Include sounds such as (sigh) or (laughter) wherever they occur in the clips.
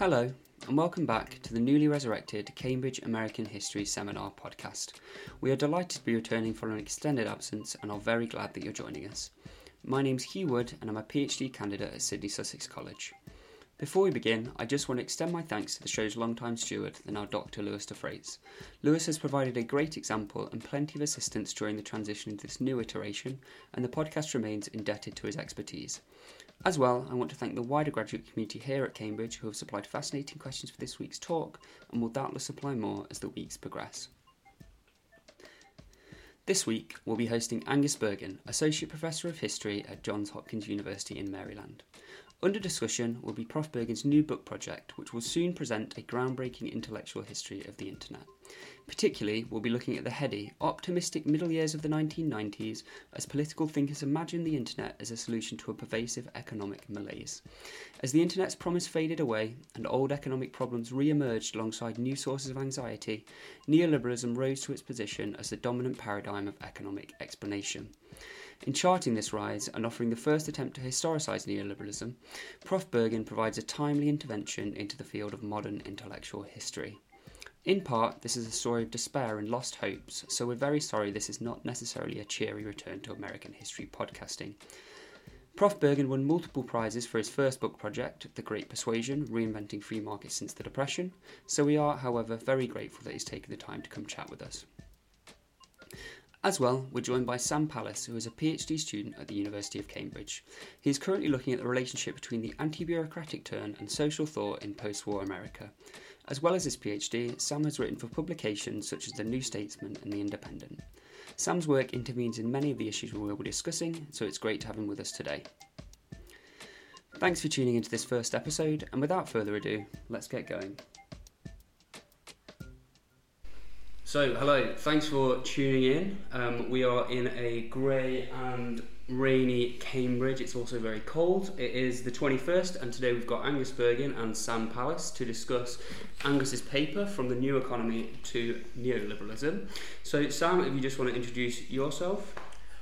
Hello, and welcome back to the newly resurrected Cambridge American History Seminar podcast. We are delighted to be returning for an extended absence and are very glad that you're joining us. My name's Hugh Wood, and I'm a PhD candidate at Sidney Sussex College. Before we begin, I just want to extend my thanks to the show's longtime steward, the now Dr. Lewis de. Lewis has provided a great example and plenty of assistance during the transition into this new iteration, and the podcast remains indebted to his expertise. As well, I want to thank the wider graduate community here at Cambridge who have supplied fascinating questions for this week's talk and will doubtless supply more as the weeks progress. This week, we'll be hosting Angus Burgin, Associate Professor of History at Johns Hopkins University in Maryland. Under discussion will be Prof. Burgin's new book project, which will soon present a groundbreaking intellectual history of the internet. Particularly, we'll be looking at the heady, optimistic middle years of the 1990s as political thinkers imagined the internet as a solution to a pervasive economic malaise. As the internet's promise faded away and old economic problems re emerged alongside new sources of anxiety, neoliberalism rose to its position as the dominant paradigm of economic explanation. In charting this rise and offering the first attempt to historicise neoliberalism, Prof. Burgin provides a timely intervention into the field of modern intellectual history. In part, this is a story of despair and lost hopes, so we're very sorry this is not necessarily a cheery return to American history podcasting. Prof. Burgin won multiple prizes for his first book project, The Great Persuasion Reinventing Free Markets Since the Depression, so we are, however, very grateful that he's taken the time to come chat with us. As well, we're joined by Sam Pallas, who is a PhD student at the University of Cambridge. He is currently looking at the relationship between the anti bureaucratic turn and social thought in post war America. As well as his PhD, Sam has written for publications such as The New Statesman and The Independent. Sam's work intervenes in many of the issues we will be discussing, so it's great to have him with us today. Thanks for tuning into this first episode, and without further ado, let's get going. So, hello, thanks for tuning in. Um, we are in a grey and rainy Cambridge. It's also very cold. It is the 21st, and today we've got Angus Burgin and Sam Palace to discuss Angus's paper from the new economy to neoliberalism. So, Sam, if you just want to introduce yourself.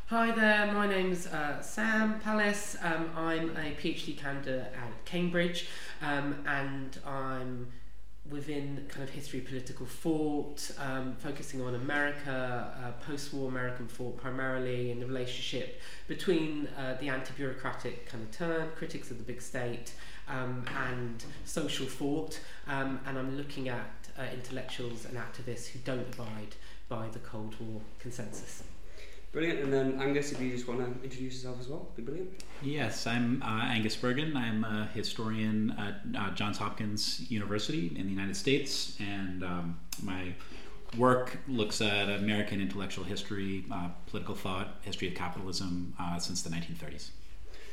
Hi there, my name's uh, Sam Palace. Um, I'm a PhD candidate at Cambridge, um, and I'm within kind of history political thought, um, focusing on America, uh, post-war American thought primarily, in the relationship between uh, the anti-bureaucratic kind of turn, critics of the big state, um, and social thought. Um, and I'm looking at uh, intellectuals and activists who don't abide by the Cold War consensus. Brilliant. And then Angus, if you just want to introduce yourself as well, be brilliant. Yes, I'm uh, Angus Burgin. I'm a historian at uh, Johns Hopkins University in the United States, and um, my work looks at American intellectual history, uh, political thought, history of capitalism uh, since the 1930s.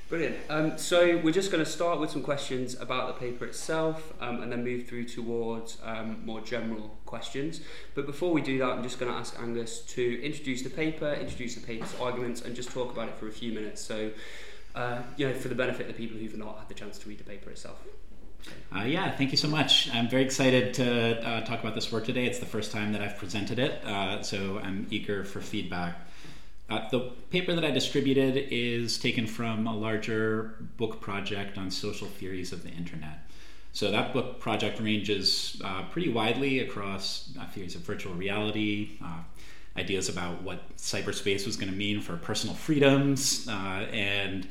Brilliant. Um, so we're just going to start with some questions about the paper itself um, and then move through towards um, more general questions. But before we do that, I'm just going to ask Angus to introduce the paper, introduce the paper's arguments, and just talk about it for a few minutes. So, uh, you know, for the benefit of the people who've not had the chance to read the paper itself. Uh, yeah, thank you so much. I'm very excited to uh, talk about this work today. It's the first time that I've presented it, uh, so I'm eager for feedback. Uh, the paper that I distributed is taken from a larger book project on social theories of the internet. So that book project ranges uh, pretty widely across uh, theories of virtual reality, uh, ideas about what cyberspace was going to mean for personal freedoms, uh, and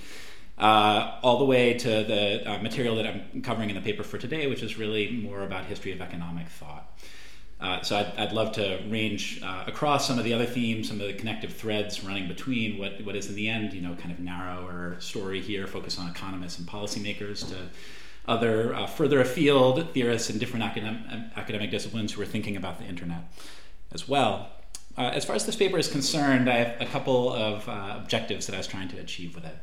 uh, all the way to the material that I'm covering in the paper for today, which is really more about history of economic thought. Uh, so I'd, I'd, love to range uh, across some of the other themes, some of the connective threads running between what, what is in the end, you know, kind of narrower story here, focus on economists and policymakers, to other uh, further afield theorists in different academic, academic disciplines who are thinking about the internet as well. Uh, as far as this paper is concerned, I have a couple of uh, objectives that I was trying to achieve with it.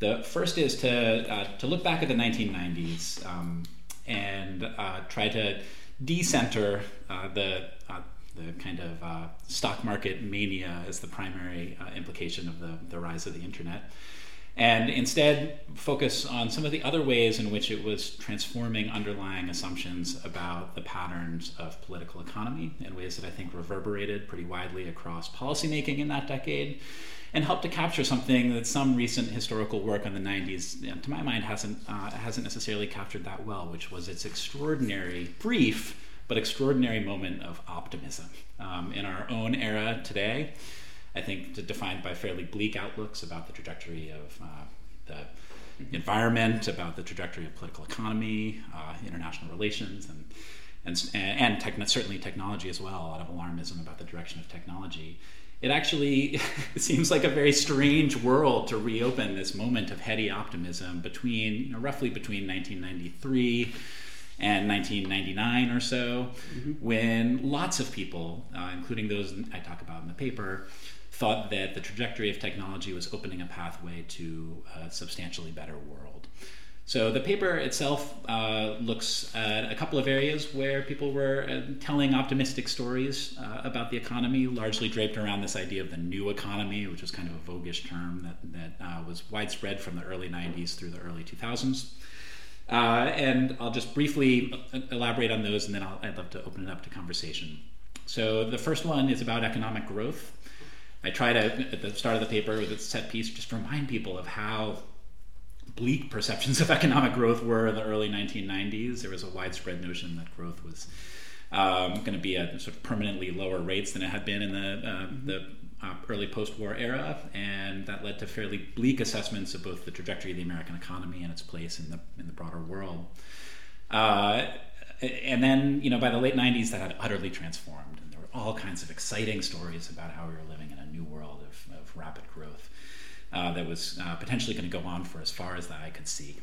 The first is to, to look back at the 1990s um, and try to decenter uh, the uh, the kind of uh, stock market mania as the primary uh, implication of the, the rise of the internet. And instead focus on some of the other ways in which it was transforming underlying assumptions about the patterns of political economy in ways that I think reverberated pretty widely across policymaking in that decade and helped to capture something that some recent historical work on the 90s, you know, to my mind, hasn't, uh, hasn't necessarily captured that well, which was its extraordinary, brief, but extraordinary moment of optimism um, in our own era today. I think defined by fairly bleak outlooks about the trajectory of uh, the environment, about the trajectory of political economy, uh, international relations, and and and techn- certainly technology as well. A lot of alarmism about the direction of technology. It actually (laughs) it seems like a very strange world to reopen this moment of heady optimism between you know, roughly between 1993 and 1999 or so, mm-hmm. when lots of people, uh, including those I talk about in the paper, thought that the trajectory of technology was opening a pathway to a substantially better world. So the paper itself uh, looks at a couple of areas where people were uh, telling optimistic stories uh, about the economy, largely draped around this idea of the new economy, which was kind of a voguish term that, that uh, was widespread from the early 90s through the early 2000s. Uh, and I'll just briefly elaborate on those, and then i would love to open it up to conversation. So the first one is about economic growth. I try to, at the start of the paper with its set piece, just remind people of how bleak perceptions of (laughs) economic growth were in the early 1990s. There was a widespread notion that growth was um, going to be at sort of permanently lower rates than it had been in the, uh, the uh, early post-war era, and that led to fairly bleak assessments of both the trajectory of the American economy and its place in the in the broader world. Uh, and then, you know, by the late 90s, that had utterly transformed, and there were all kinds of exciting stories about how we were living in a of, rapid growth uh, that was uh, potentially going to go on for as far as the eye could see.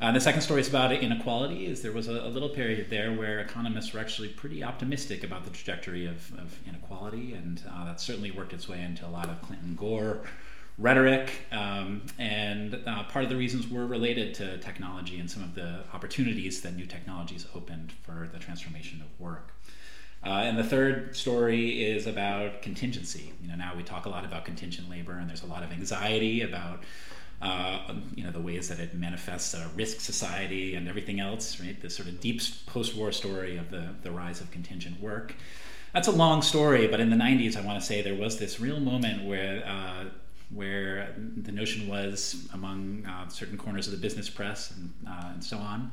Uh, the second story is about inequality. Is there was a, a, little period there where economists were actually pretty optimistic about the trajectory of, of inequality, and uh, that certainly worked its way into a lot of Clinton Gore rhetoric. Um, and uh, part of the reasons were related to technology and some of the opportunities that new technologies opened for the transformation of work. Uh, and the third story is about contingency. You know, now we talk a lot about contingent labor, and there's a lot of anxiety about uh, you know the ways that it manifests a risk society and everything else. Right, this sort of deep post-war story of the the rise of contingent work. That's a long story, but in the '90s, I want to say there was this real moment where. Uh, where the notion was among uh, certain corners of the business press and, uh, and so on,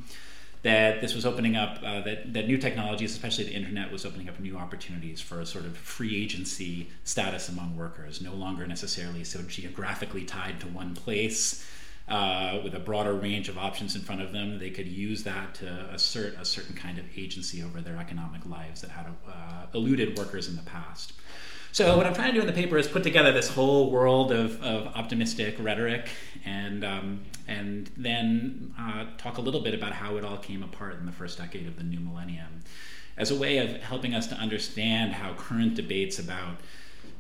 that this was opening up uh, that, that new technologies, especially the internet, was opening up new opportunities for a sort of free agency status among workers, no longer necessarily so geographically tied to one place. Uh, with a broader range of options in front of them, they could use that to assert a certain kind of agency over their economic lives that had uh, eluded workers in the past. So what I'm trying to do in the paper is put together this whole world of, of optimistic rhetoric, and um, and then uh, talk a little bit about how it all came apart in the first decade of the new millennium, as a way of helping us to understand how current debates about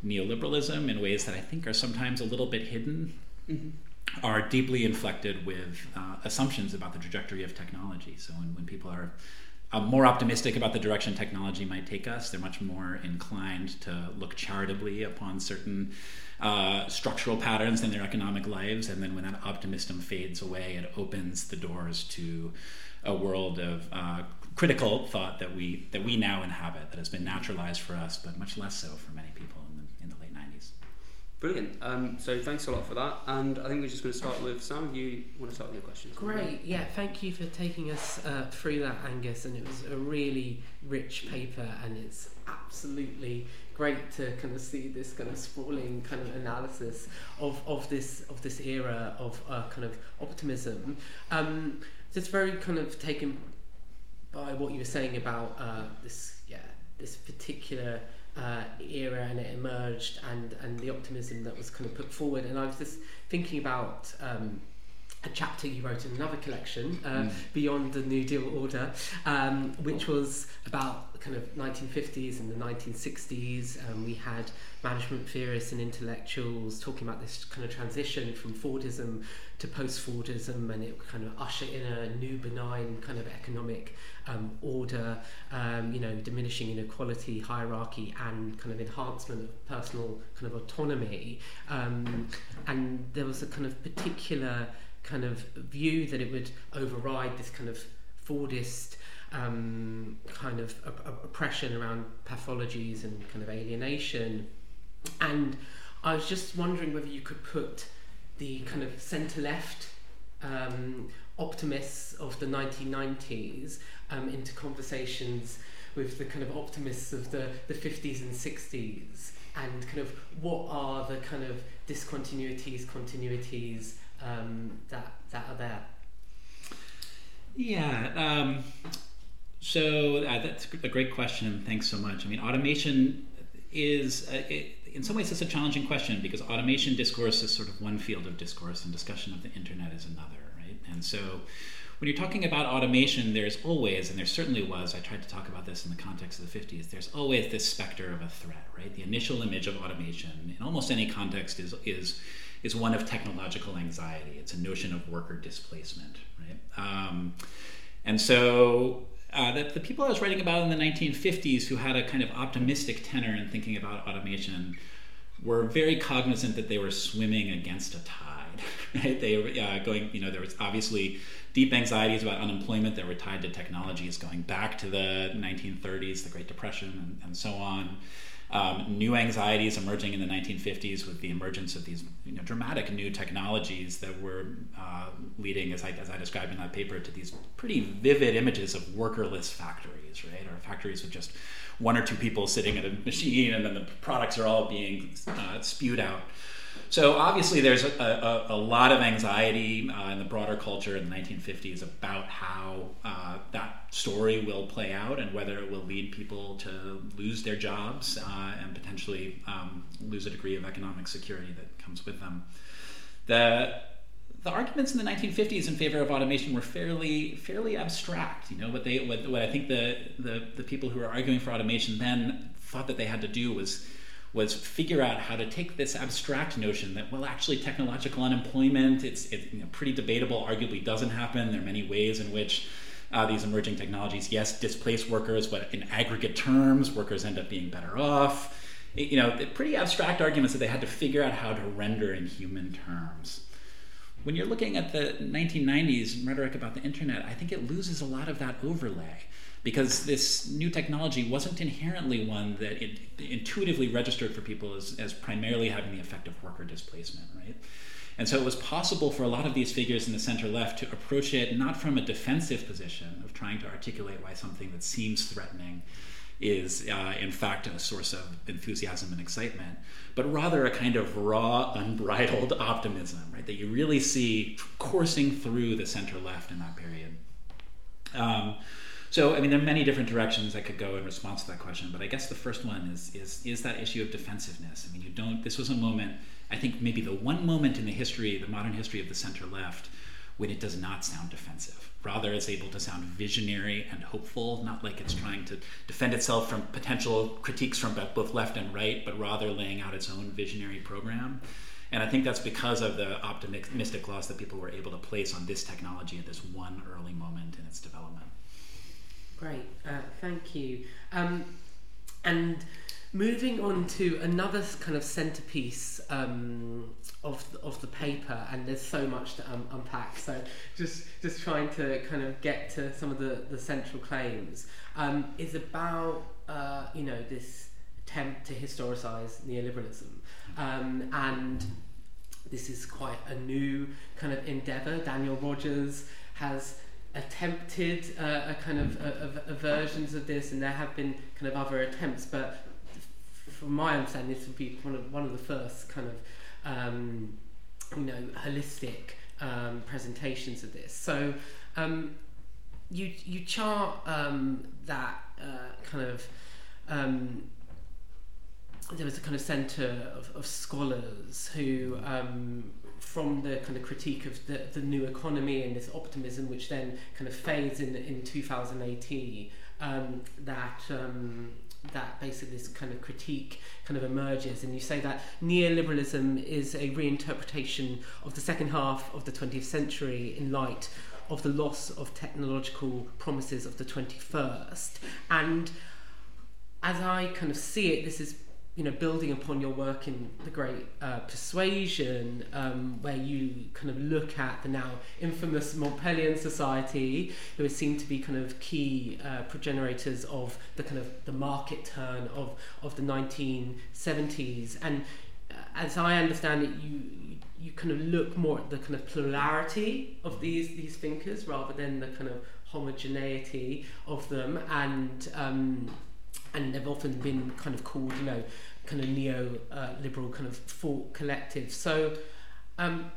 neoliberalism, in ways that I think are sometimes a little bit hidden, mm-hmm. are deeply inflected with uh, assumptions about the trajectory of technology. So when, when people are I'm more optimistic about the direction technology might take us. They're much more inclined to look charitably upon certain uh, structural patterns in their economic lives. And then when that optimism fades away, it opens the doors to a world of uh, critical thought that we that we now inhabit, that has been naturalized for us, but much less so for many people. Brilliant. Um, so thanks a lot for that. And I think we're just going to start with Sam. You want to start with your questions? Great. Yeah. Thank you for taking us uh, through that, Angus. And it was a really rich paper, and it's absolutely great to kind of see this kind of sprawling kind of analysis of, of this of this era of uh, kind of optimism. Um, just very kind of taken by what you were saying about uh, this yeah this particular uh, era and it emerged and and the optimism that was kind of put forward. And I was just thinking about um, a chapter you wrote in another collection, uh, mm. Beyond the New Deal Order, um, which was about kind of 1950s and the 1960s. Um, we had management theorists and intellectuals talking about this kind of transition from Fordism to post-Fordism, and it kind of usher in a new benign kind of economic um, order, um, you know, diminishing inequality, hierarchy, and kind of enhancement of personal kind of autonomy. Um, and there was a kind of particular kind of view that it would override this kind of Fordist um, kind of oppression around pathologies and kind of alienation. And I was just wondering whether you could put the kind of centre left um, optimists of the 1990s um, into conversations with the kind of optimists of the, the 50s and 60s and kind of what are the kind of discontinuities, continuities um, that, that are there? Yeah, um, so uh, that's a great question. Thanks so much. I mean, automation is, uh, it, in some ways, it's a challenging question because automation discourse is sort of one field of discourse, and discussion of the internet is another, right? And so, when you're talking about automation, there's always, and there certainly was, I tried to talk about this in the context of the 50s, there's always this specter of a threat, right? The initial image of automation in almost any context is, is, is one of technological anxiety. It's a notion of worker displacement, right? Um, and so uh, the, the people I was writing about in the 1950s who had a kind of optimistic tenor in thinking about automation were very cognizant that they were swimming against a tide, (laughs) right? They were uh, going, you know, there was obviously deep anxieties about unemployment that were tied to technologies going back to the 1930s, the Great Depression, and, and so on. Um, new anxieties emerging in the 1950s with the emergence of these you know, dramatic new technologies that were uh, leading, as I, as I described in that paper, to these pretty vivid images of workerless factories, right? Or factories with just one or two people sitting at a machine and then the products are all being uh, spewed out. So obviously, there's a, a, a lot of anxiety uh, in the broader culture in the 1950s about how uh, that story will play out and whether it will lead people to lose their jobs uh, and potentially um, lose a degree of economic security that comes with them. The the arguments in the 1950s in favor of automation were fairly fairly abstract. You know what they what, what I think the, the the people who were arguing for automation then thought that they had to do was was figure out how to take this abstract notion that well actually technological unemployment it's it, you know, pretty debatable arguably doesn't happen there are many ways in which uh, these emerging technologies yes displace workers but in aggregate terms workers end up being better off you know pretty abstract arguments that they had to figure out how to render in human terms when you're looking at the 1990s rhetoric about the internet i think it loses a lot of that overlay because this new technology wasn't inherently one that it intuitively registered for people as, as primarily having the effect of worker displacement, right? And so it was possible for a lot of these figures in the center left to approach it not from a defensive position of trying to articulate why something that seems threatening is uh, in fact a source of enthusiasm and excitement, but rather a kind of raw, unbridled (laughs) optimism, right? That you really see coursing through the center left in that period. Um, so, I mean, there are many different directions that could go in response to that question, but I guess the first one is is is that issue of defensiveness. I mean, you don't. This was a moment. I think maybe the one moment in the history, the modern history of the center left, when it does not sound defensive. Rather, it's able to sound visionary and hopeful, not like it's trying to defend itself from potential critiques from both left and right, but rather laying out its own visionary program. And I think that's because of the optimistic gloss that people were able to place on this technology at this one early moment in its development. Great, uh, thank you. Um, and moving on to another kind of centerpiece um, of the, of the paper, and there's so much to um, unpack. So just just trying to kind of get to some of the, the central claims um, is about uh, you know this attempt to historicize neoliberalism, um, and this is quite a new kind of endeavor. Daniel Rodgers has attempted uh, a kind of a, a, a versions of this, and there have been kind of other attempts, but from my understanding, this would be one of one of the first kind of um, you know holistic um, presentations of this. So um, you you chart um, that uh, kind of um, there was a kind of centre of, of scholars who um, from the kind of critique of the, the new economy and this optimism, which then kind of fades in in 2018, um, that um, that basically this kind of critique kind of emerges and you say that neoliberalism is a reinterpretation of the second half of the 20th century in light of the loss of technological promises of the 21st and as I kind of see it this is you know, building upon your work in the Great uh, Persuasion, um, where you kind of look at the now infamous Mont Pelerin Society, who seen to be kind of key uh, progenitors of the kind of the market turn of of the 1970s, and uh, as I understand it, you you kind of look more at the kind of plurality of these these thinkers rather than the kind of homogeneity of them, and um, and they've often been kind of called, you know, kind of neo-liberal uh, kind of thought collective. So um,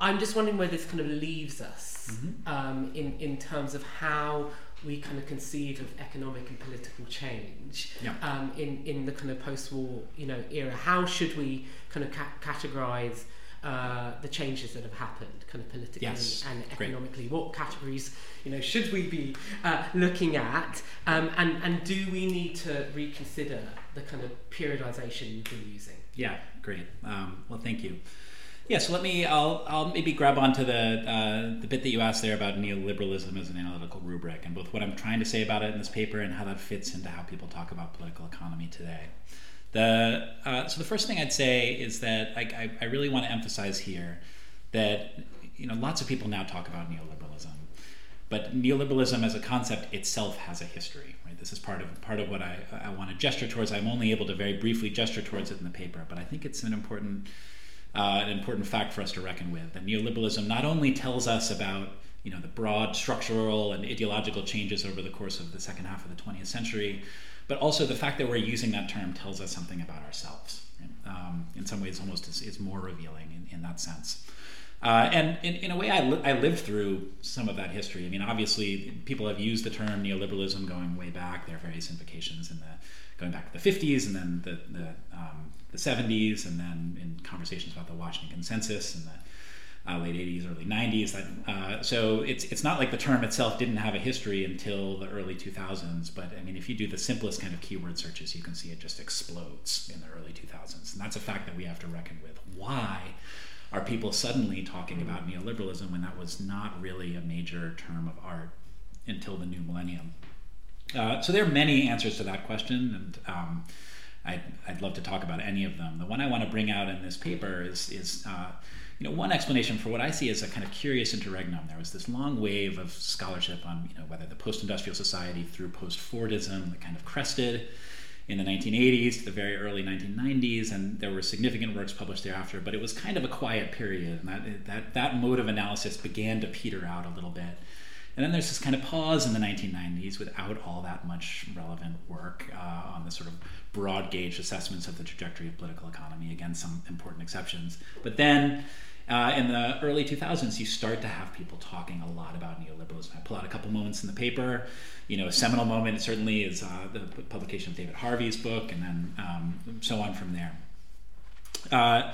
I'm just wondering where this kind of leaves us mm-hmm. um, in, in terms of how we kind of conceive of economic and political change yeah. um, in, in the kind of post-war, you know, era. How should we kind of ca- categorize uh, the changes that have happened, kind of politically yes. and economically. Great. What categories, you know, should we be uh, looking at, um, and and do we need to reconsider the kind of periodization you've been using? Yeah, great. Um, well, thank you. Yeah, so let me. I'll, I'll maybe grab onto the uh, the bit that you asked there about neoliberalism as an analytical rubric, and both what I'm trying to say about it in this paper and how that fits into how people talk about political economy today. The, uh, so the first thing I'd say is that I, I, I really want to emphasize here that you know lots of people now talk about neoliberalism, but neoliberalism as a concept itself has a history. Right? This is part of part of what I, I want to gesture towards. I'm only able to very briefly gesture towards it in the paper, but I think it's an important uh, an important fact for us to reckon with. That neoliberalism not only tells us about you know the broad structural and ideological changes over the course of the second half of the 20th century, but also the fact that we're using that term tells us something about ourselves. Um, in some ways, almost is more revealing in, in that sense. Uh, and in, in a way, I, li- I lived through some of that history. I mean, obviously, people have used the term neoliberalism going way back. There are various invocations in the going back to the 50s and then the the, um, the 70s, and then in conversations about the Washington Consensus and the uh, late 80s, early 90s. That, uh, so it's it's not like the term itself didn't have a history until the early 2000s. But I mean, if you do the simplest kind of keyword searches, you can see it just explodes in the early 2000s, and that's a fact that we have to reckon with. Why? Are people suddenly talking about neoliberalism when that was not really a major term of art until the new millennium? Uh, so there are many answers to that question, and um, I'd, I'd, love to talk about any of them. The one I want to bring out in this paper is, is uh, you know, one explanation for what I see as a kind of curious interregnum. There was this long wave of scholarship on, you know, whether the post-industrial society through post-Fordism kind of crested in the 1980s to the very early 1990s, and there were significant works published thereafter. But it was kind of a quiet period, and that that that mode of analysis began to peter out a little bit. And then there's this kind of pause in the 1990s without all that much relevant work uh, on the sort of broad gauge assessments of the trajectory of political economy. Again, some important exceptions. But then uh, in the early 2000s, you start to have people talking a lot about neoliberalism. I pull out a couple moments in the paper. You know, a seminal moment certainly is uh, the publication of David Harvey's book, and then um, so on from there. Uh,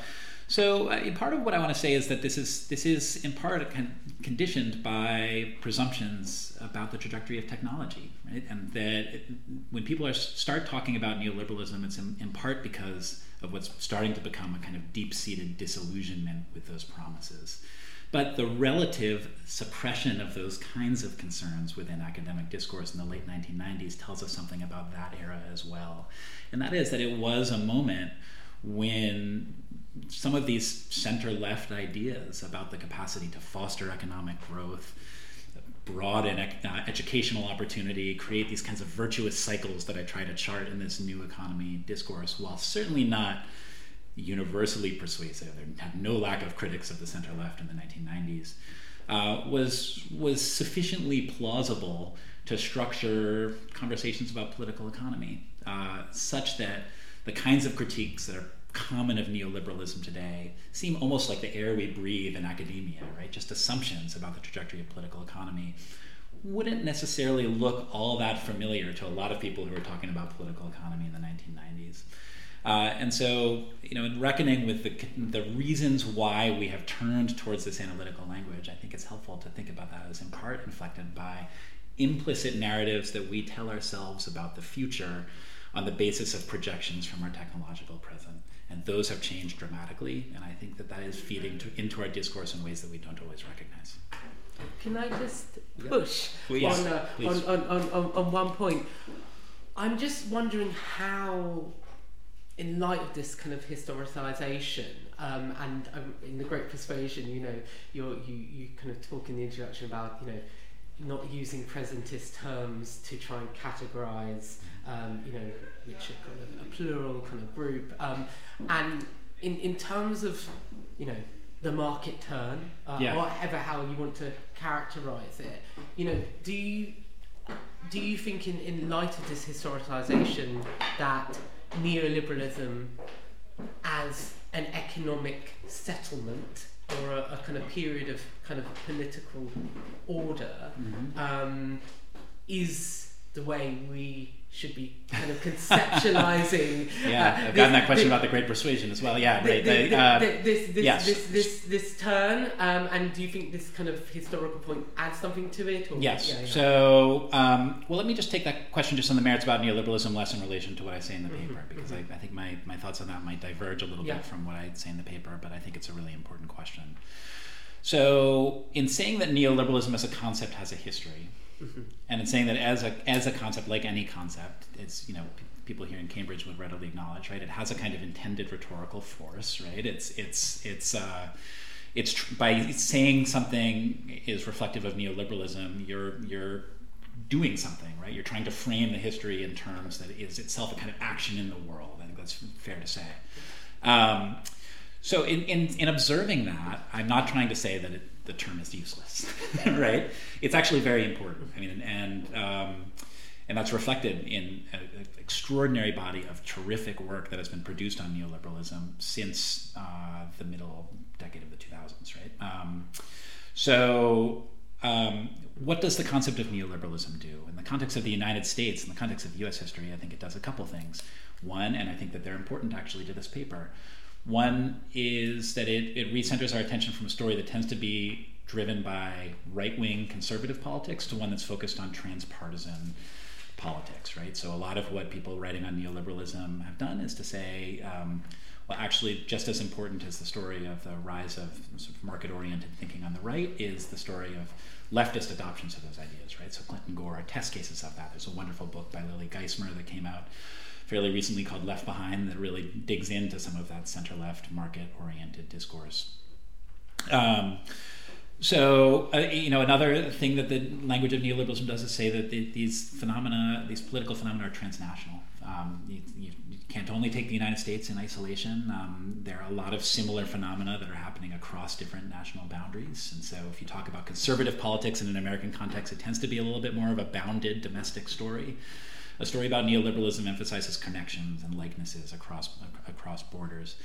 so uh, part of what I want to say is that this is this is in part con- conditioned by presumptions about the trajectory of technology, right? And that it, when people are start talking about neoliberalism, it's in, in part because of what's starting to become a kind of deep-seated disillusionment with those promises. But the relative suppression of those kinds of concerns within academic discourse in the late 1990s tells us something about that era as well. And that is that it was a moment when some of these center left ideas about the capacity to foster economic growth, broaden uh, educational opportunity, create these kinds of virtuous cycles that I try to chart in this new economy discourse, while certainly not universally persuasive. There had no lack of critics of the center left in the 1990s. Uh, was was sufficiently plausible to structure conversations about political economy, uh, such that the kinds of critiques that are common of neoliberalism today seem almost like the air we breathe in academia, right? Just assumptions about the trajectory of political economy wouldn't necessarily look all that familiar to a lot of people who were talking about political economy in the 1990s. Uh, and so, you know, in reckoning with the, the reasons why we have turned towards this analytical language, I think it's helpful to think about that as in part inflected by implicit narratives that we tell ourselves about the future on the basis of projections from our technological present. And those have changed dramatically, and I think that that is feeding to, into our discourse in ways that we don't always recognize. Can I just push on, uh, on, on, on, on, on one point? I'm just wondering how, in light of this kind of historicisation, um, and um, in the Great Persuasion, you know, you're, you you kind of talk in the introduction about you know not using presentist terms to try and categorise, um, you know, which are kind of a plural kind of group, um, and in in terms of you know the market turn, uh, Yeah. whatever how you want to characterise it, you know, do you do you think in, in light of this historicisation that neoliberalism as an economic settlement or a, a kind of period of kind of political order Mm-hmm. um, is the way we should be kind of conceptualizing (laughs) Yeah, uh, I've gotten this- that question thi- about the Great Persuasion as well. Yeah, right. thi- the, uh, this this, yes. this this this turn um, and do you think this kind of historical point adds something to it or Yes. yeah, yeah. So, um, well, let me just take that question just on the merits about neoliberalism less in relation to what I say in the Mhm, paper, because I, I think my, my thoughts on that might diverge a little Yeah. bit from what I say in the paper, but I think it's a really important question. So, in saying that neoliberalism as a concept has a history, Mhm. and in saying that as a as a concept, like any concept, it's you know people here in Cambridge would readily acknowledge, right? It has a kind of intended rhetorical force, right? It's it's it's uh, it's tr- by saying something is reflective of neoliberalism, you're you're doing something, right? You're trying to frame the history in terms that is itself a kind of action in the world. I think that's fair to say. Um, so in, in, in observing that, I'm not trying to say that it, the term is useless, (laughs) right? It's actually very important. I mean, and um, and that's reflected in an extraordinary body of terrific work that has been produced on neoliberalism since uh, the middle decade of the 2000s, right? Um, so, um, what does the concept of neoliberalism do? In the context of the United States, in the context of US history, I think it does a couple things. One, and I think that they're important actually to this paper, one is that it, it recenters our attention from a story that tends to be driven by right wing conservative politics to one that's focused on transpartisan politics, right? So a lot of what people writing on neoliberalism have done is to say, um, well, actually, just as important as the story of the rise of sort of market-oriented thinking on the right is the story of leftist adoptions of those ideas, right? So Clinton Gore are test cases of that. There's a wonderful book by Lily Geismer that came out fairly recently called Left Behind that really digs into some of that center-left market-oriented discourse. Um, so, uh, you know, another thing that the language of neoliberalism does is say that the, these phenomena, these political phenomena, are transnational. Um, you, you, you can't only take the United States in isolation. Um, there are a lot of similar phenomena that are happening across different national boundaries. And so, if you talk about conservative politics in an American context, it tends to be a little bit more of a bounded domestic story. A story about neoliberalism emphasizes connections and likenesses across across borders.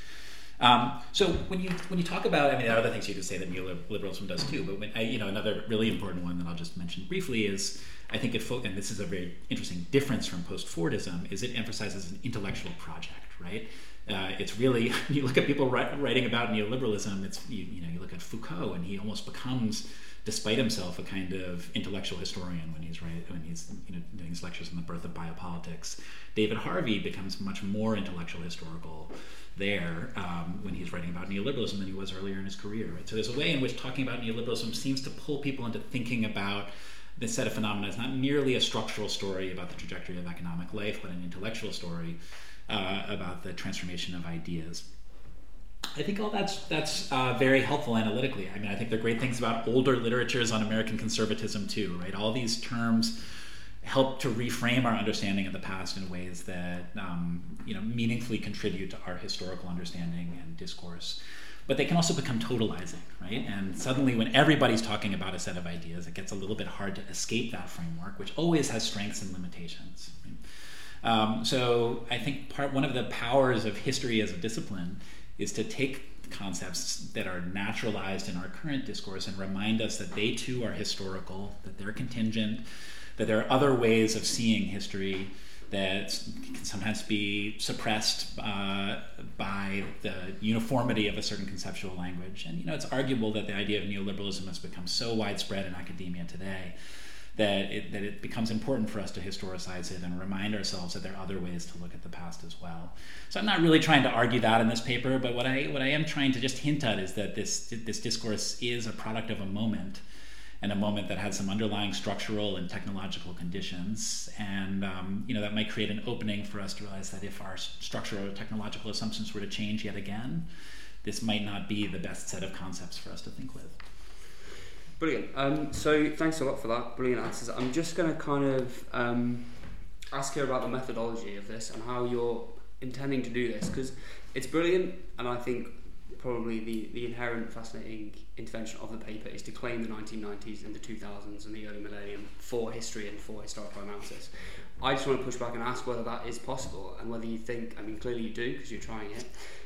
Um, so when you when you talk about, I mean, there are other things you could say that neoliberalism does too. But when I, you know, another really important one that I'll just mention briefly is I think it, and this is a very interesting difference from post-Fordism, is it emphasizes an intellectual project, right? Uh, it's really (laughs) you look at people wri- writing about neoliberalism. It's you, you know you look at Foucault, and he almost becomes, despite himself, a kind of intellectual historian when he's right when he's you know doing his lectures on the birth of biopolitics. David Harvey becomes much more intellectual historical there um, when he's writing about neoliberalism than he was earlier in his career. Right? So there's a way in which talking about neoliberalism seems to pull people into thinking about this set of phenomena as not merely a structural story about the trajectory of economic life, but an intellectual story uh, about the transformation of ideas. I think all that's that's uh, very helpful analytically. I mean, I think there are great things about older literatures on American conservatism too, right? All these terms help to reframe our understanding of the past in ways that um, you know meaningfully contribute to our historical understanding and discourse. But they can also become totalizing, right? And suddenly, when everybody's talking about a set of ideas, it gets a little bit hard to escape that framework, which always has strengths and limitations. Um, so, I think part one of the powers of history as a discipline is to take concepts that are naturalized in our current discourse and remind us that they too are historical, that they're contingent, that there are other ways of seeing history that can sometimes be suppressed uh, by the uniformity of a certain conceptual language. And you know, it's arguable that the idea of neoliberalism has become so widespread in academia today that it, that it becomes important for us to historicize it and remind ourselves that there are other ways to look at the past as well. So I'm not really trying to argue that in this paper, but what I what I am trying to just hint at is that this this discourse is a product of a moment and a moment that had some underlying structural and technological conditions. And um, you know that might create an opening for us to realize that if our structural or technological assumptions were to change yet again, this might not be the best set of concepts for us to think with. Brilliant. Um, so thanks a lot for that. Brilliant answers. I'm just going to kind of um, ask you about the methodology of this and how you're intending to do this because it's brilliant, and I think probably the, the inherent fascinating intervention of the paper is to claim the 1990s and the 2000s and the early millennium for history and for historical analysis. I just want to push back and ask whether that is possible and whether you think, I mean, clearly you do because you're trying it,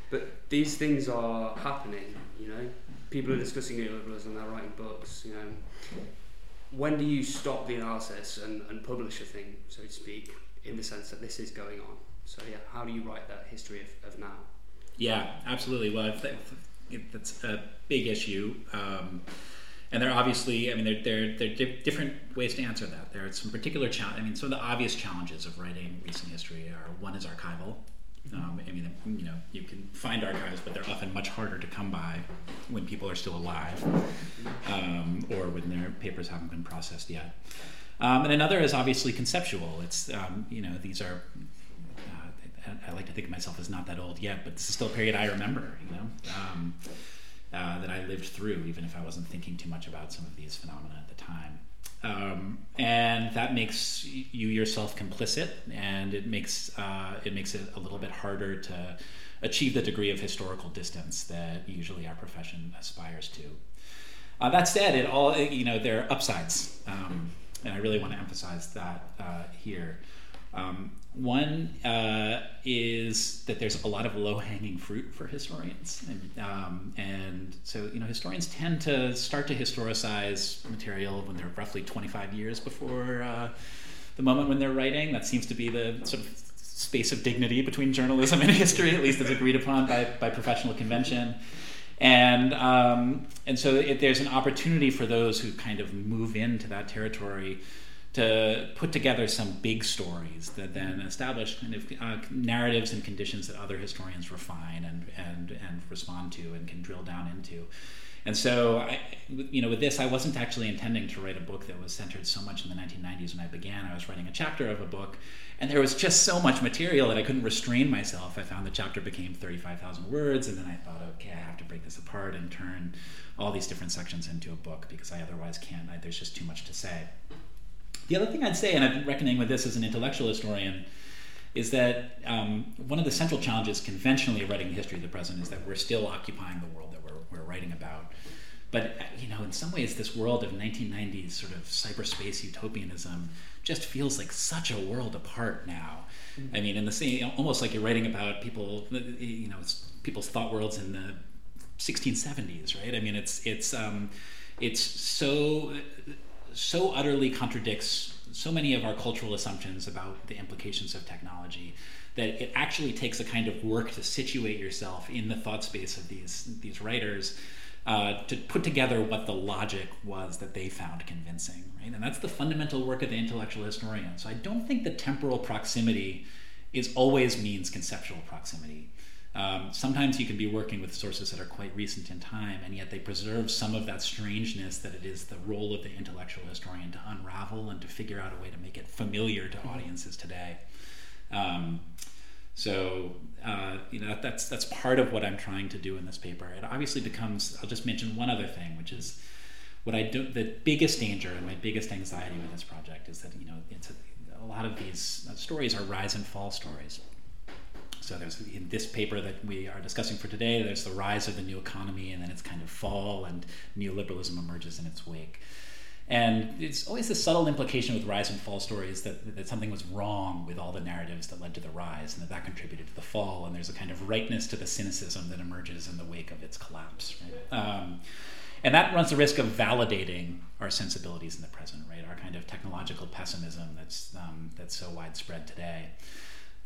but these things are happening, you know. People are discussing neoliberalism, they're writing books, you know. When do you stop the analysis and, and publish a thing, so to speak, in the sense that this is going on? So, yeah, how do you write that history of, of now? Yeah, absolutely. Well, that's a big issue. Um, and there are obviously, I mean, there, there, there are different ways to answer that. There are some particular challenges. I mean, some of the obvious challenges of writing recent history are one is archival. Um, I mean, you know, you can find archives, but they're often much harder to come by when people are still alive um, or when their papers haven't been processed yet. Um, and another is obviously conceptual. It's, um, you know, these are I like to think of myself as not that old yet, but this is still a period I remember, you know, um, uh, that I lived through, even if I wasn't thinking too much about some of these phenomena at the time. Um, and that makes you yourself complicit, and it makes uh, it makes it a little bit harder to achieve the degree of historical distance that usually our profession aspires to. Uh, that said, it all you know there are upsides, um, and I really want to emphasize that uh, here. Um, one uh, is that there's a lot of low-hanging fruit for historians, and, um, and, so you know historians tend to start to historicize material when they're roughly 25 years before uh, the moment when they're writing. That seems to be the sort of space of dignity between journalism and (laughs) history, at least as agreed upon by, by professional convention. And um, and so it, there's an opportunity for those who kind of move into that territory to put together some big stories that then establish kind of uh, narratives and conditions that other historians refine and, and, and respond to and can drill down into. And so, I, you know, with this, I wasn't actually intending to write a book that was centered so much in the 1990s when I began. I was writing a chapter of a book, and there was just so much material that I couldn't restrain myself. I found the chapter became 35,000 words, and then I thought, okay, I have to break this apart and turn all these different sections into a book because I otherwise can't. I, there's just too much to say. The other thing I'd say, and I've been reckoning with this as an intellectual historian, is that um, one of the central challenges conventionally of writing the history of the present is that we're still occupying the world that we're, we're writing about. But you know, in some ways, this world of 1990s sort of cyberspace utopianism just feels like such a world apart now. Mm-hmm. I mean, in the same, almost like you're writing about people, you know, people's thought worlds in the 1670s, right? I mean, it's it's um, it's so so utterly contradicts so many of our cultural assumptions about the implications of technology that it actually takes a kind of work to situate yourself in the thought space of these these writers uh, to put together what the logic was that they found convincing right? And that's the fundamental work of the intellectual historian. So i don't think the temporal proximity is always means conceptual proximity um, sometimes you can be working with sources that are quite recent in time, and yet they preserve some of that strangeness that it is the role of the intellectual historian to unravel and to figure out a way to make it familiar to audiences today. Um, so uh, you know that's that's part of what I'm trying to do in this paper. It obviously becomes. I'll just mention one other thing, which is what I do. The biggest danger and my biggest anxiety with this project is that you know it's a, a lot of these stories are rise and fall stories. So there's in this paper that we are discussing for today, there's the rise of the new economy and then its kind of fall and neoliberalism emerges in its wake. And it's always this subtle implication with rise and fall stories that, that something was wrong with all the narratives that led to the rise and that that contributed to the fall. And there's a kind of rightness to the cynicism that emerges in the wake of its collapse. Right? Um, and that runs the risk of validating our sensibilities in the present, right? Our kind of technological pessimism that's um, that's so widespread today.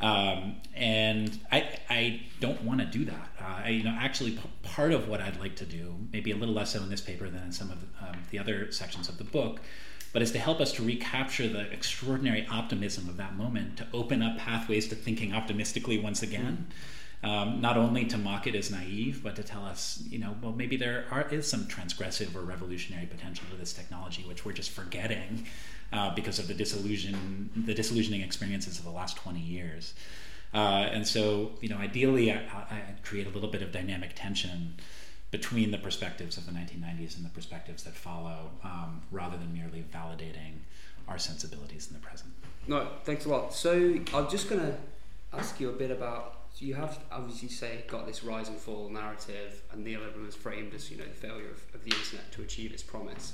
Um, and I, I don't want to do that. Uh, I, you know, actually, p- part of what I'd like to do, maybe a little less so in this paper than in some of um, the other sections of the book, but is to help us to recapture the extraordinary optimism of that moment, to open up pathways to thinking optimistically once again. Um, not only to mock it as naive, but to tell us, you know, well, maybe there are, is some transgressive or revolutionary potential to this technology, which we're just forgetting uh, because of the disillusion, the disillusioning experiences of the last 20 years. Uh, and so, you know, ideally, I, I create a little bit of dynamic tension between the perspectives of the 1990s and the perspectives that follow, um, rather than merely validating our sensibilities in the present. No, thanks a lot. So I'm just going to ask you a bit about. You have obviously say got this rise and fall narrative, and neoliberalism is framed as you know the failure of, of the internet to achieve its promise,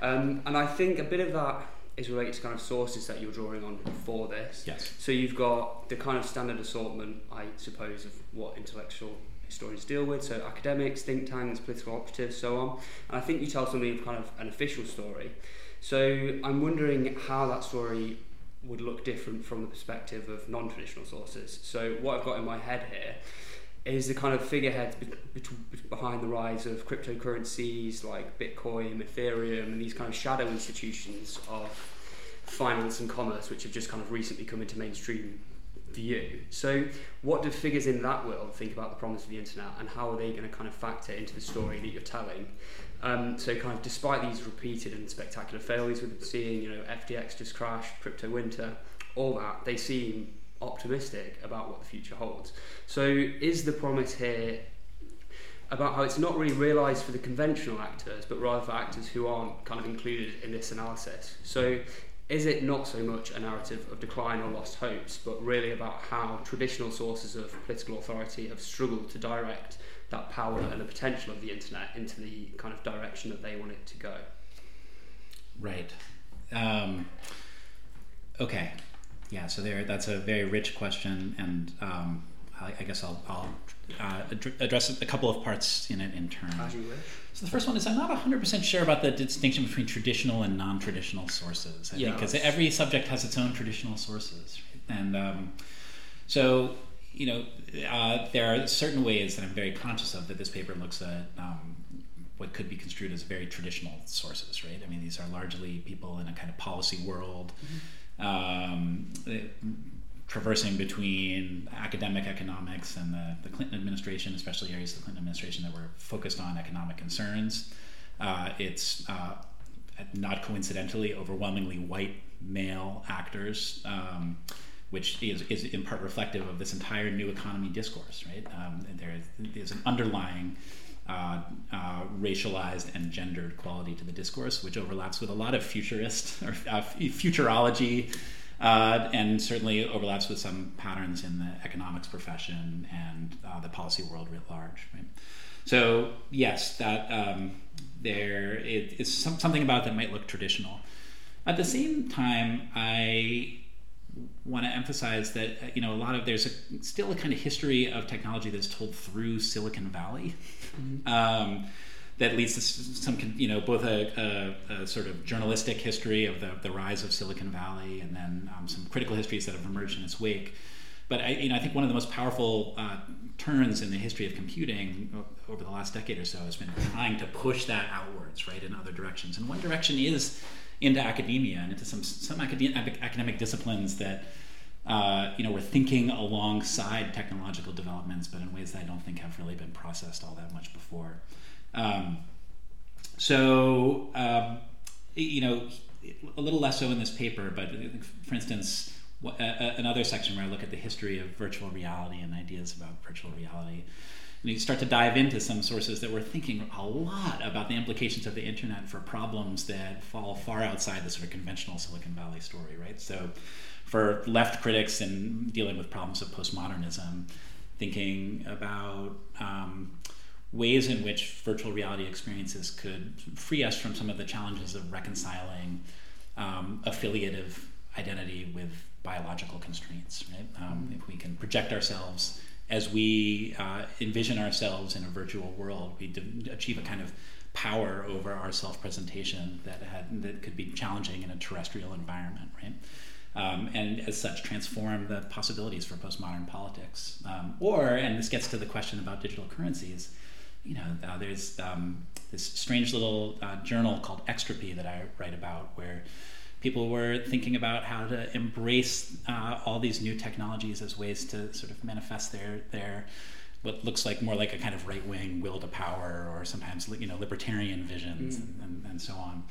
um, and I think a bit of that is related to kind of sources that you're drawing on for this. Yes. So you've got the kind of standard assortment, I suppose, of what intellectual historians deal with, so academics, think tanks, political operatives, so on. And I think you tell something of kind of an official story. So I'm wondering how that story would look different from the perspective of non-traditional sources. So what I've got in my head here is the kind of figureheads be- be- behind the rise of cryptocurrencies like Bitcoin, Ethereum, and these kind of shadow institutions of finance and commerce, which have just kind of recently come into mainstream view. So, what do figures in that world think about the promise of the internet, and how are they going to kind of factor into the story that you're telling? Um, so, kind of despite these repeated and spectacular failures been seeing, you know, FTX just crashed, crypto winter, all that, they seem optimistic about what the future holds. So, is the promise here about how it's not really realised for the conventional actors, but rather for actors who aren't kind of included in this analysis? So, is it not so much a narrative of decline or lost hopes, but really about how traditional sources of political authority have struggled to direct that power and the potential of the internet into the kind of direction that they want it to go? Right. Um, okay. Yeah. So there, that's a very rich question, and um, I, I, guess I'll, I'll uh, address a couple of parts in it in turn. As you wish. So the first one is I'm not 100% sure about the distinction between traditional and non-traditional sources. I yeah, because every subject has its own traditional sources, right? and um, so you know uh, there are certain ways that I'm very conscious of that this paper looks at. Um, what could be construed as very traditional sources, right? I mean, these are largely people in a kind of policy world, mm-hmm. um, traversing between academic economics and the, the Clinton administration, especially areas of the Clinton administration that were focused on economic concerns. Uh, it's uh, not coincidentally overwhelmingly white male actors, um, which is, is in part reflective of this entire new economy discourse, right? Um, there is an underlying uh, uh, racialized and gendered quality to the discourse, which overlaps with a lot of futurist (laughs) or uh, futurology uh, and certainly overlaps with some patterns in the economics profession and uh, the policy world writ large. Right? So yes, that um, there is some, something about that might look traditional. At the same time, I want to emphasize that uh, you know a lot of there's a, still a kind of history of technology that's told through Silicon Valley. Mm-hmm. Um, that leads to some, you know, both a, a, a, sort of journalistic history of the, the rise of Silicon Valley and then um, some critical histories that have emerged in its wake. But I, you know, I think one of the most powerful uh, turns in the history of computing over the last decade or so has been trying to push that outwards, right, in other directions. And one direction is into academia and into some some academic, academic disciplines that uh, you know we're thinking alongside technological developments, but in ways that I don't think have really been processed all that much before. Um, so, um, you know, a little less so in this paper, but for instance, another section where I look at the history of virtual reality and ideas about virtual reality. And you start to dive into some sources that were thinking a lot about the implications of the internet for problems that fall far outside the sort of conventional Silicon Valley story, right? So, for left critics and dealing with problems of postmodernism, thinking about um, ways in which virtual reality experiences could free us from some of the challenges of reconciling um, affiliative identity with biological constraints. Right? Um. If we can project ourselves as we uh, envision ourselves in a virtual world, we achieve a kind of power over our self-presentation that had that could be challenging in a terrestrial environment, right? Um, and as such transform the possibilities for postmodern politics. Um, or, and this gets to the question about digital currencies, you know, uh, there's um, this strange little uh, journal called Extropy that I write about where people were thinking about how to embrace uh, all these new technologies as ways to sort of manifest their their what looks like more like a kind of right wing will to power or sometimes you know libertarian visions mm. and, and, and, so on.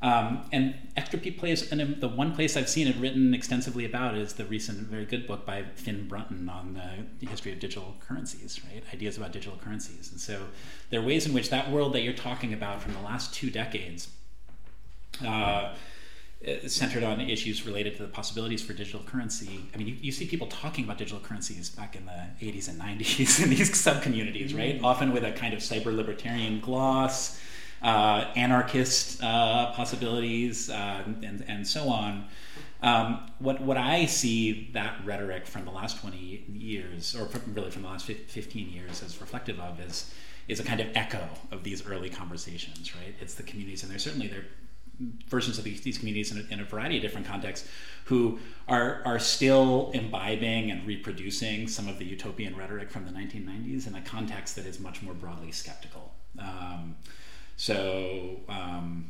Um, and Extropy plays, and the one place I've seen it written extensively about is the recent very good book by Finn Brunton on the history of digital currencies, right? Ideas about digital currencies. And so there are ways in which that world that you're talking about from the last two decades uh, centered on issues related to the possibilities for digital currency. I mean, you, you see people talking about digital currencies back in the 80s and 90s in these (laughs) sub communities, right? Mm-hmm. Often with a kind of cyber libertarian gloss uh, anarchist uh, possibilities, uh, and, and so on. Um, what, what I see that rhetoric from the last 20 years, or really from the last 15 years, as reflective of is, is a kind of echo of these early conversations, right? It's the communities, and there's certainly there versions of these, these communities in a, in a, variety of different contexts who are, are still imbibing and reproducing some of the utopian rhetoric from the 1990s in a context that is much more broadly skeptical. Um, so um,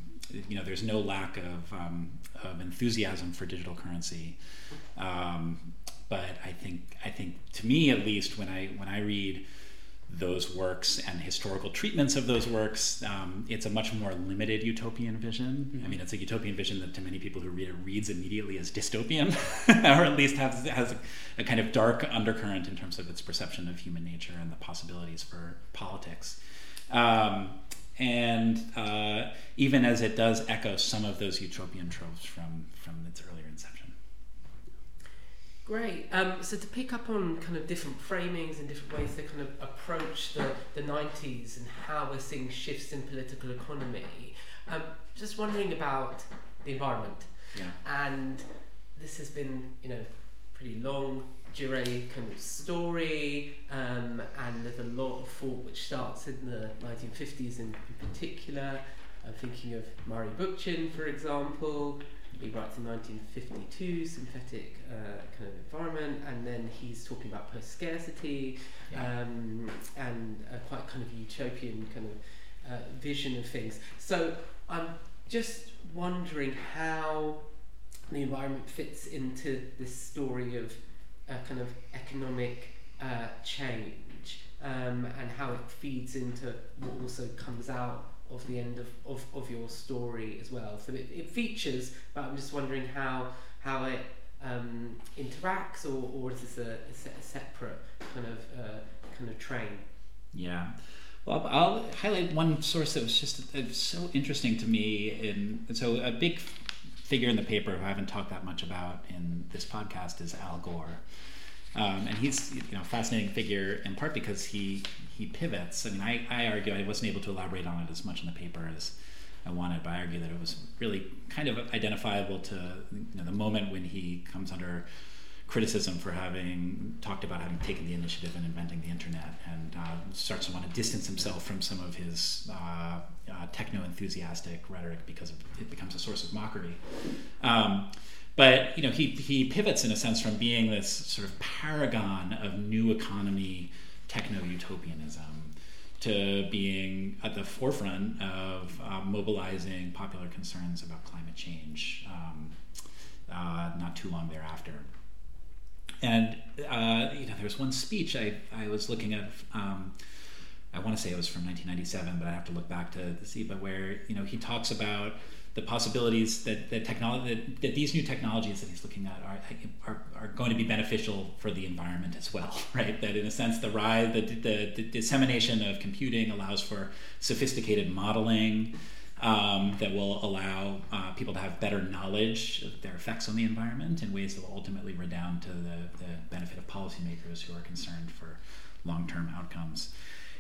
you know, there's no lack of, um, of enthusiasm for digital currency. Um, but I think I think to me at least when I when I read those works and historical treatments of those works, um, it's a much more limited utopian vision. Mm-hmm. I mean, it's a utopian vision that to many people who read it reads immediately as dystopian, (laughs) or at least has, has a, a, kind of dark undercurrent in terms of its perception of human nature and the possibilities for politics. Um, and uh, even as it does echo some of those utopian tropes from from its earlier inception. Great. Um, so to pick up on kind of different framings and different ways to kind of approach the, the 90s and how we're seeing shifts in political economy, um, just wondering about the environment. Yeah. And this has been, you know, pretty longue durée kind of story, um, and there's a lot of thought which starts in the 1950s in, in particular. I'm thinking of Murray Bookchin, for example. He writes in 1952, synthetic uh, kind of environment, and then he's talking about post scarcity yeah. um, and a quite kind of utopian kind of uh, vision of things. So I'm just wondering how the environment fits into this story of a kind of economic uh, change um, and how it feeds into what also comes out of the end of, of, of your story as well. So it, it features, but I'm just wondering how how it um, interacts, or, or is this a, a, a separate kind of uh, kind of train? Yeah. Well, I'll highlight one source that was just so interesting to me. In so a big figure in the paper who I haven't talked that much about in this podcast is Al Gore. Um, and he's you know a fascinating figure in part because he he pivots. I mean, I, I argue I wasn't able to elaborate on it as much in the paper as I wanted, but I argue that it was really kind of identifiable to you know, the moment when he comes under criticism for having talked about having taken the initiative in inventing the internet and uh, starts to want to distance himself from some of his uh, uh, techno enthusiastic rhetoric because it becomes a source of mockery. Um, but you know, he he pivots in a sense from being this sort of paragon of new economy techno utopianism to being at the forefront of uh, mobilizing popular concerns about climate change. Um, uh, not too long thereafter. And uh, you know, there was one speech I, I was looking at. Um, I want to say it was from 1997, but I have to look back to, to see. But where you know he talks about the possibilities that that technology that, that, these new technologies that he's looking at are, are are going to be beneficial for the environment as well, (laughs) right? That in a sense the rise the, the, the dissemination of computing allows for sophisticated modeling. Um, that will allow uh, people to have better knowledge of their effects on the environment in ways that will ultimately redound to the, the benefit of policymakers who are concerned for long term outcomes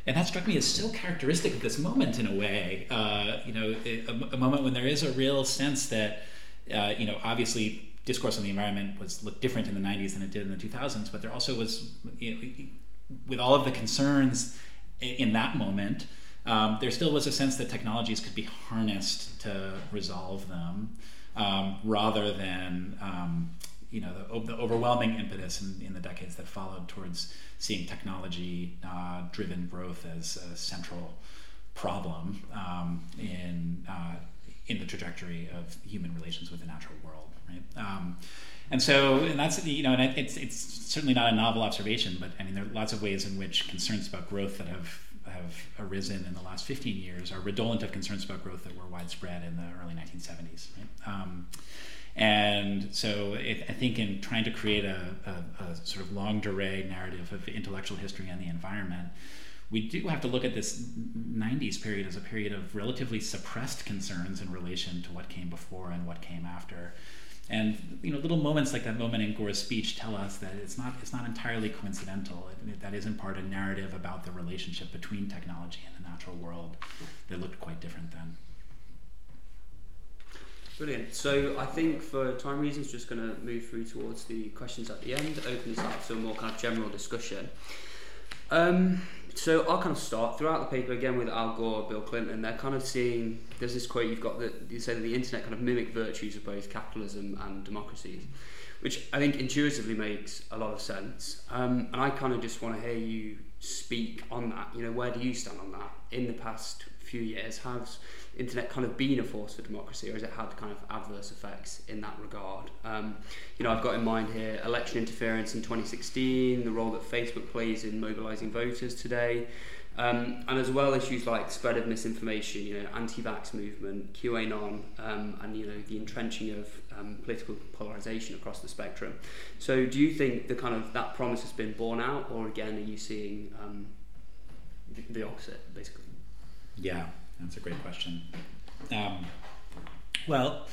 and that struck me as so characteristic of this moment in a way. Uh, you know, a, a, moment when there is a real sense that, uh, you know, obviously discourse on the environment was looked different in the 90s than it did in the 2000s, but there also was, you know, with all of the concerns in that moment, um, there still was a sense that technologies could be harnessed to resolve them, um, rather than um, you know the, the, overwhelming impetus in, in, the decades that followed towards seeing technology-driven uh, growth as a central problem um, in uh, in the trajectory of human relations with the natural world, right? Um, and so, and that's you know, and it's it's certainly not a novel observation, but I mean, there are lots of ways in which concerns about growth that have have arisen in the last 15 years are redolent of concerns about growth that were widespread in the early 1970s. Right? Um, and so it, I think in trying to create a, a, a, sort of longue durée narrative of intellectual history and the environment, we do have to look at this 90s period as a period of relatively suppressed concerns in relation to what came before and what came after. And you know, little moments like that moment in Gore's speech tell us that it's not it's not entirely coincidental. It, that is in part a narrative about the relationship between technology and the natural world that looked quite different then. Brilliant. So I think for time reasons, just going to move through towards the questions at the end, open this up to a more kind of general discussion. Um, so I'll kind of start throughout the paper again with Al Gore, Bill Clinton. They're kind of seeing. There's this quote you've got that you say that the internet kind of mimic virtues of both capitalism and democracy, which I think intuitively makes a lot of sense. Um, and I kind of just want to hear you speak on that. You know, where do you stand on that? In the past few years, has internet kind of been a force for democracy, or has it had kind of adverse effects in that regard? Um, you know, I've got in mind here election interference in 2016, the role that Facebook plays in mobilising voters today, um, and as well issues like spread of misinformation, you know, anti-vax movement, QAnon, um, and you know the entrenching of um, political polarisation across the spectrum. So, do you think the kind of that promise has been borne out, or again, are you seeing um, the, the opposite, basically? Yeah, that's a great question. Um, well,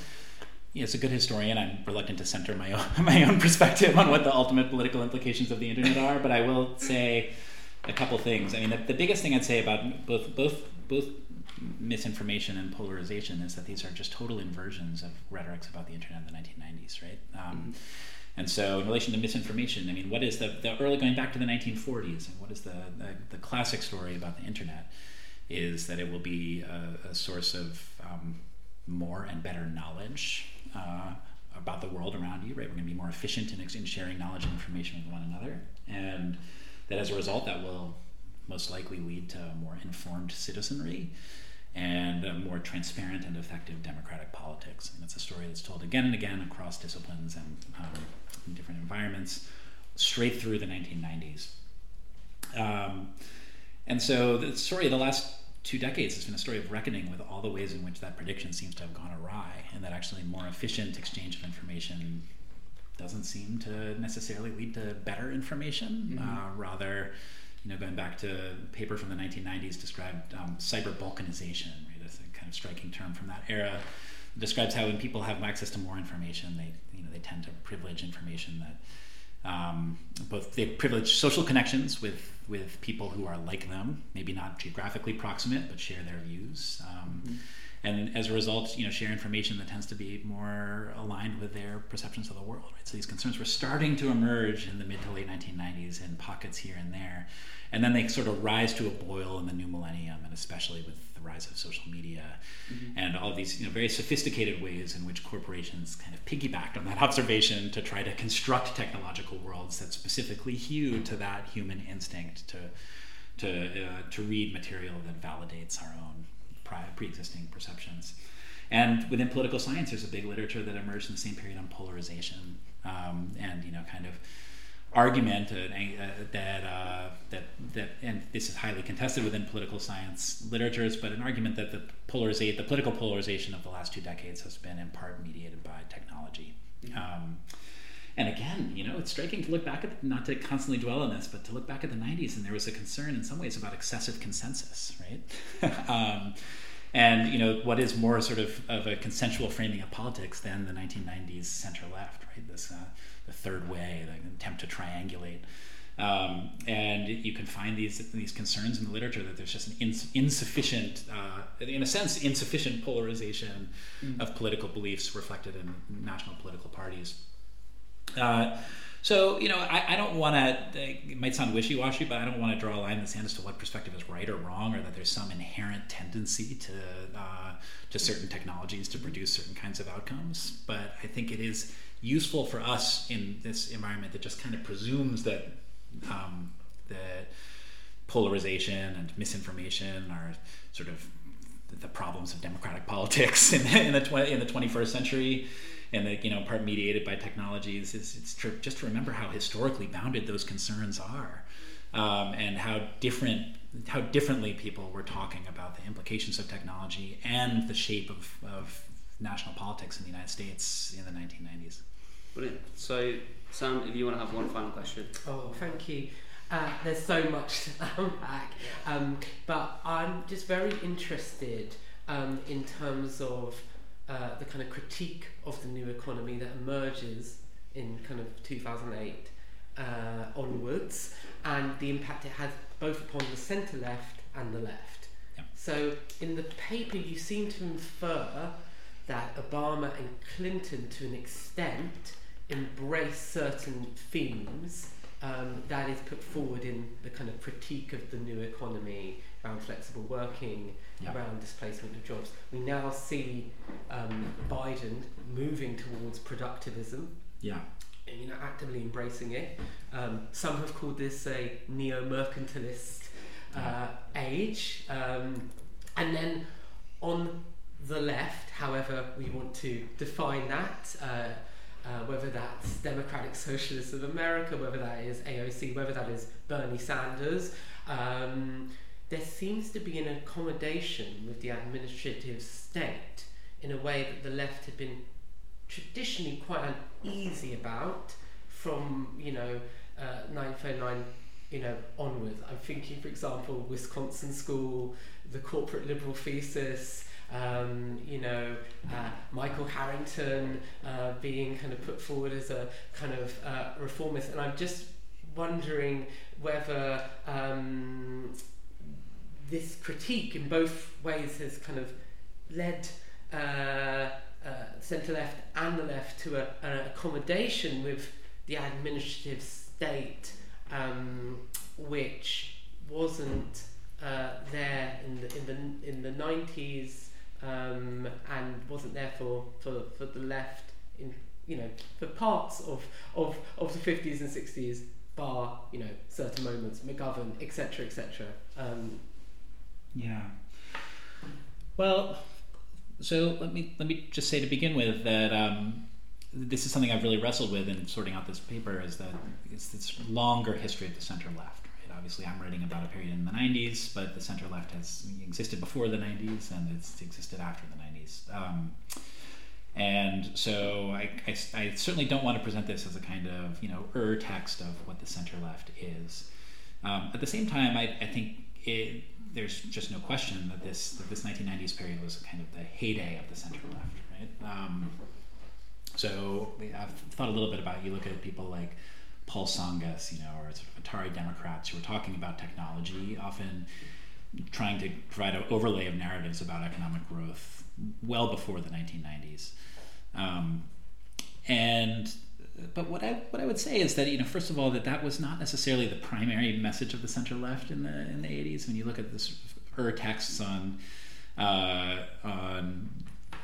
as a good historian, I'm reluctant to center my own (laughs) my own perspective on what the ultimate political implications of the internet are, but I will say a couple things. I mean, the, the biggest thing I'd say about both both both misinformation and polarization is that these are just total inversions of rhetorics about the internet in the 1990s, right? Um, mm-hmm. And so, in relation to misinformation, I mean, what is the, the early going back to the 1940s, and what is the, the, the classic story about the internet? Is that it will be a, a source of um, more and better knowledge uh, about the world around you, right? We're going to be more efficient in, in sharing knowledge and information with one another. And that as a result, that will most likely lead to more informed citizenry and a more transparent and effective democratic politics. And it's a story that's told again and again across disciplines and um, in different environments, straight through the 1990s. Um, and so the story of the last two decades has been a story of reckoning with all the ways in which that prediction seems to have gone awry, and that actually more efficient exchange of information doesn't seem to necessarily lead to better information. Mm-hmm. Uh, rather, you know, going back to a paper from the 1990s described um, cyber balkanization, right? That's a kind of striking term from that era. It describes how when people have access to more information, they you know they tend to privilege information that um, both they privilege social connections with with people who are like them, maybe not geographically proximate, but share their views. Um, mm-hmm. And as a result, you know, share information that tends to be more aligned with their perceptions of the world. Right? So these concerns were starting to emerge in the mid to late 1990s in pockets here and there, and then they sort of rise to a boil in the new millennium, and especially with the rise of social media mm-hmm. and all these you know, very sophisticated ways in which corporations kind of piggybacked on that (laughs) observation to try to construct technological worlds that specifically hew to that human instinct to to uh, to read material that validates our own pre-existing perceptions. And within political science, there's a big literature that emerged in the same period on polarization um, and you know kind of argument that uh, that that and this is highly contested within political science literatures, but an argument that the polarizate the political polarization of the last two decades has been in part mediated by technology. Mm-hmm. Um, and again, you know, it's striking to look back at not to constantly dwell on this, but to look back at the '90s, and there was a concern in some ways about excessive consensus, right? (laughs) um, and you know, what is more sort of of a consensual framing of politics than the 1990s center left, right? This uh, the third way, the attempt to triangulate. Um, and you can find these these concerns in the literature that there's just an ins- insufficient, uh, in a sense, insufficient polarization mm. of political beliefs reflected in national political parties. Uh, So, you know, I, I don't want to, it might sound wishy washy, but I don't want to draw a line in the sand as to what perspective is right or wrong or that there's some inherent tendency to, uh, to certain technologies to produce certain kinds of outcomes. But I think it is useful for us in this environment that just kind of presumes that um, that polarization and misinformation are sort of the problems of democratic (laughs) politics in, in the 20, in the 21st century. And that you know part mediated by technologies is it's tr- just to remember how historically bounded those concerns are um, and how different how differently people were talking about the implications of technology and the shape of, of national politics in the United States in the 1990s. Brilliant. So, Sam, if you want to have one final question. Oh, thank you. Uh, there's so much to (laughs) unpack, um, but I'm just very interested um, in terms of uh, the kind of critique of the new economy that emerges in kind of 2008 uh, onwards and the impact it has both upon the centre left and the left. Yeah. So in the paper you seem to infer that Obama and Clinton to an extent embrace certain themes um, that is put forward in the kind of critique of the new economy around flexible working, Yeah. around displacement of jobs. We now see um, Biden moving towards productivism, Yeah. you know, actively embracing it. Um, some have called this a neo-mercantilist uh, age, um, and then on the left, however we want to define that. Uh, uh, whether that's Democratic Socialists of America, whether that is AOC, whether that is Bernie Sanders, um, there seems to be an accommodation with the administrative state in a way that the left had been traditionally quite uneasy about from you know uh, 909 you know onwards. I'm thinking, for example, Wisconsin school, the corporate liberal thesis. Um, you know, uh, Michael Harrington uh, being kind of put forward as a kind of uh, reformist, and I'm just wondering whether um, this critique in both ways has kind of led uh, uh, centre left and the left to a, an accommodation with the administrative state, um, which wasn't uh, there in the in the in the nineties um, and wasn't there for, for, for the left in you know for parts of of, of the fifties and sixties, bar you know certain moments, McGovern, etc. etc. Um, Yeah. Well, so let me let me just say to begin with that um, this is something I've really wrestled with in sorting out this paper is that it's this longer history of the center left. Obviously, I'm writing about a period in the 90s, but the center left has existed before the 90s and it's existed after the 90s. Um, and so I, I, I certainly don't want to present this as a kind of you know ur text of what the center left is. Um, at the same time, I, I think it, there's just no question that this that this 1990s period was kind of the heyday of the center left, right? Um, so I've thought a little bit about you look at people like Paul Tsongas, you know, or sort of Atari Democrats who are talking about technology, often trying to provide an overlay of narratives about economic growth well before the 1990s. Um, and but what I what I would say is that you know first of all that that was not necessarily the primary message of the center left in the in the 80s. When you look at the sort of er texts on uh, on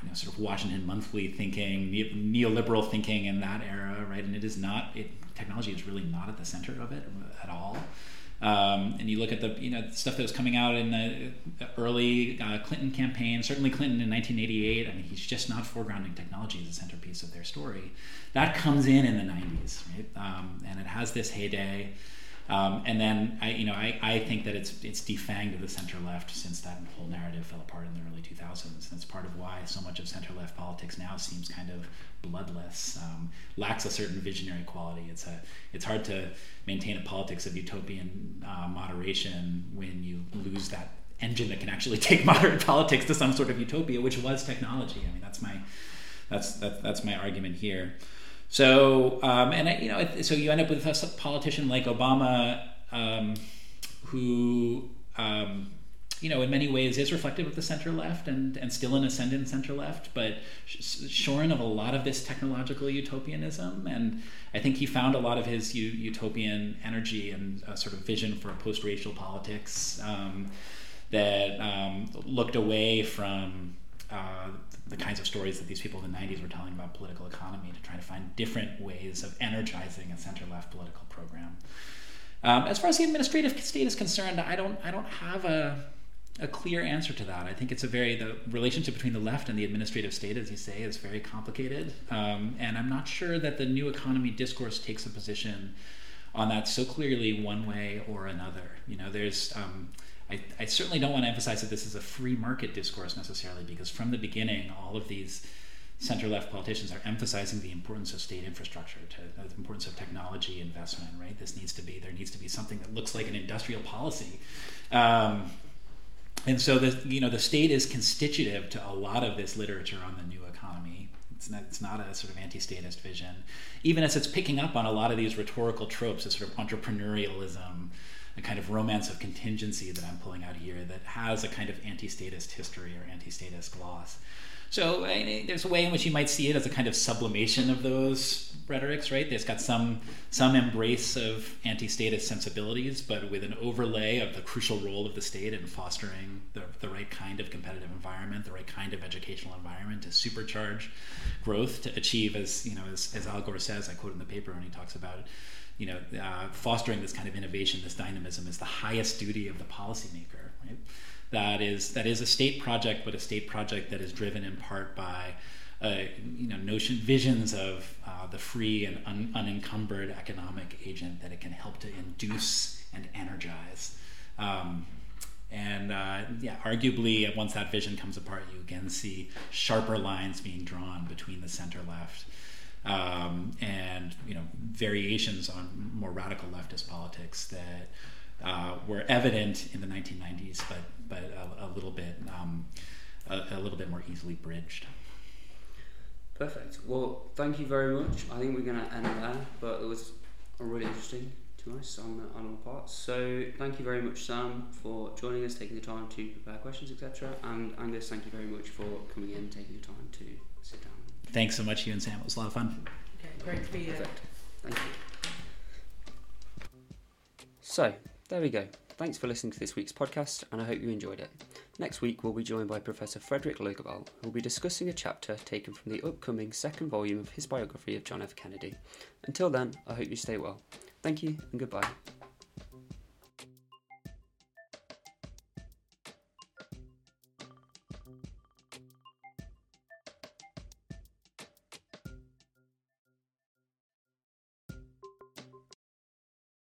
you know, sort of Washington Monthly thinking, neoliberal thinking in that era, right? And it is not it technology is really not at the center of it at all. Um, and you look at the you know stuff that was coming out in the early uh, Clinton campaign, certainly Clinton in 1988. I mean, he's just not foregrounding technology as a centerpiece of their story. That comes in in the 90s, right? Um, and it has this heyday. Um, and then I, you know, I, I think that it's it's defanged the center left since that whole narrative fell apart in the early 2000s. And it's part of why so much of center left politics now seems kind of bloodless, um, lacks a certain visionary quality. It's a it's hard to maintain a politics of utopian uh, moderation when you lose that engine that can actually (laughs) take modern politics to some sort of utopia, which was technology. I mean, that's my that's that, that's my argument here. So, um, and I, you know, so you end up with a politician like Obama, um, who um, you know, in many ways is reflective of the center left and, and still an ascendant center left, but shorn of a lot of this technological utopianism. And I think he found a lot of his u- utopian energy and sort of vision for a post racial politics um, that um, looked away from. Uh, the kinds of stories that these people in the 90s were telling about political economy to try to find different ways of energizing a center left political program. Um, as far as the administrative state is concerned, I don't I don't have a a clear answer to that. I think it's a very the relationship between the left and the administrative state, as you say, is very complicated, um, and I'm not sure that the new economy discourse takes a position on that so clearly one way or another. You know, there's um, I, I certainly don't want to emphasize that this is a free market discourse necessarily, because from the beginning, all of these center left politicians are emphasizing the importance of state infrastructure, to, the importance of technology investment. Right, this needs to be there needs to be something that looks like an industrial policy. Um, and so the you know the state is constitutive to a lot of this literature on the new economy. It's not, it's not a sort of anti-statist vision, even as it's picking up on a lot of these rhetorical tropes, a sort of entrepreneurialism, a kind of romance of contingency that I'm pulling out here that has a kind of anti-statist history or anti-statist gloss. So there's a way in which you might see it as a kind of sublimation of those rhetorics, right? There's got some some embrace of anti-statist sensibilities, but with an overlay of the crucial role of the state in fostering the, the right kind of competitive environment, the right kind of educational environment to supercharge growth to achieve, as you know, as, as Al Gore says, I quote in the paper when he talks about it, you know, uh, fostering this kind of innovation, this dynamism is the highest duty of the policymaker, right? that is that is a state project, but a state project that is driven in part by uh, you know notion visions of uh, the free and un, unencumbered economic agent that it can help to induce and energize. Um, and uh, yeah, arguably, once that vision comes apart, you again see sharper lines being drawn between the center left um, and you know variations on more radical leftist politics that uh, were evident in the 1990s, but but a, a little bit um, a, a, little bit more easily bridged. Perfect. Well, thank you very much. I think we're going to end there, but it was really interesting to us on on all parts. So thank you very much, Sam, for joining us, taking the time to prepare questions, etc. And Angus, thank you very much for coming in, taking the time to sit down. Thanks so much, you and Sam. It was a lot of fun. Okay, great to be here. Perfect. Thank you. So, there we go. Thanks for listening to this week's podcast, and I hope you enjoyed it. Next week, we'll be joined by Professor Fredrik Logevall, who will be discussing a chapter taken from the upcoming second volume of his biography of John F. Kennedy. Until then, I hope you stay well. Thank you, and goodbye.